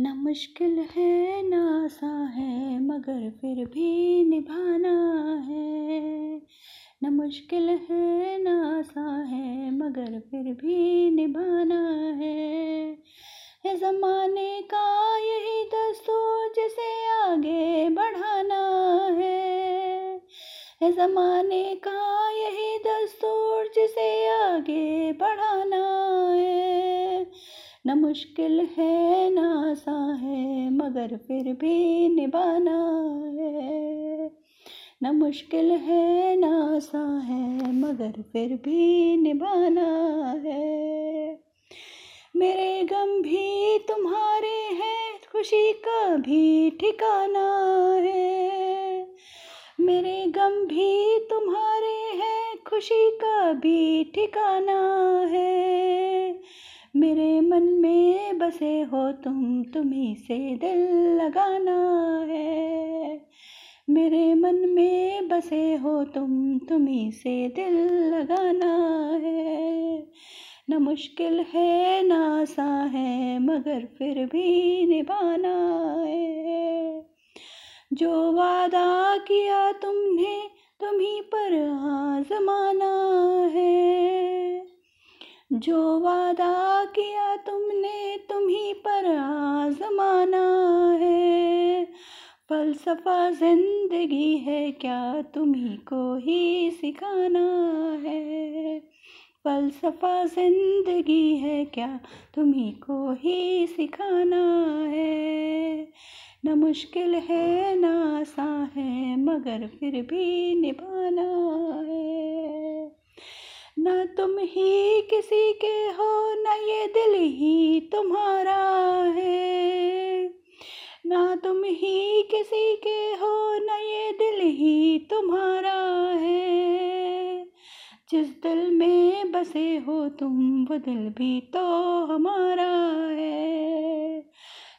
न मुश्किल है, न आसान है, मगर फिर भी निभाना है। न मुश्किल है, न आसान है, मगर फिर भी निभाना है। ज़माने का यही दस्तूर जिसे आगे बढ़ाना है। है ज़माने का यही दस्तूर जिसे आगे बढ़ाना न मुश्किल है, न आसान है, मगर फिर भी निभाना है। न मुश्किल है, न आसान है, मगर फिर भी निभाना है। मेरे गम भी तुम्हारे हैं, खुशी का भी ठिकाना है। मेरे गम भी तुम्हारे हैं, खुशी का भी ठिकाना है। मेरे मन में बसे हो तुम, तुम्ही से दिल लगाना है। मेरे मन में बसे हो तुम, तुम्ही से दिल लगाना है। न मुश्किल है, ना आसान है, मगर फिर भी निभाना है। जो वादा किया तुमने, तुम्ही पर आजमाना है। जो वादा किया तुमने तुम्ही पर आजमाना है। फलसफा ज़िंदगी है, क्या तुम्ही को ही सिखाना है? फलसफा ज़िंदगी है, क्या तुम्ही को ही सिखाना है? न मुश्किल है, न आसान है, मगर फिर भी निभाना न तुम ही किसी के हो, न ये दिल ही तुम्हारा है। न तुम ही किसी के हो, न ये दिल ही तुम्हारा है। जिस दिल में बसे हो तुम, वो दिल भी तो हमारा है।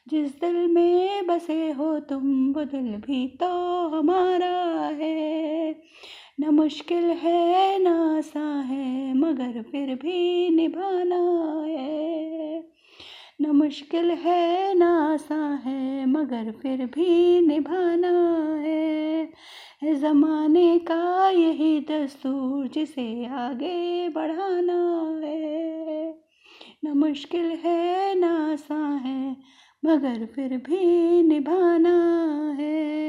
जिस दिल में बसे हो तुम, वो दिल भी तो हमारा है। न मुश्किल है मगर फिर भी निभाना है। न मुश्किल है, न आसान है, मगर फिर भी निभाना है। ज़माने का यही दस्तूर जिसे आगे बढ़ाना है। न मुश्किल है, न आसान है, मगर फिर भी निभाना है।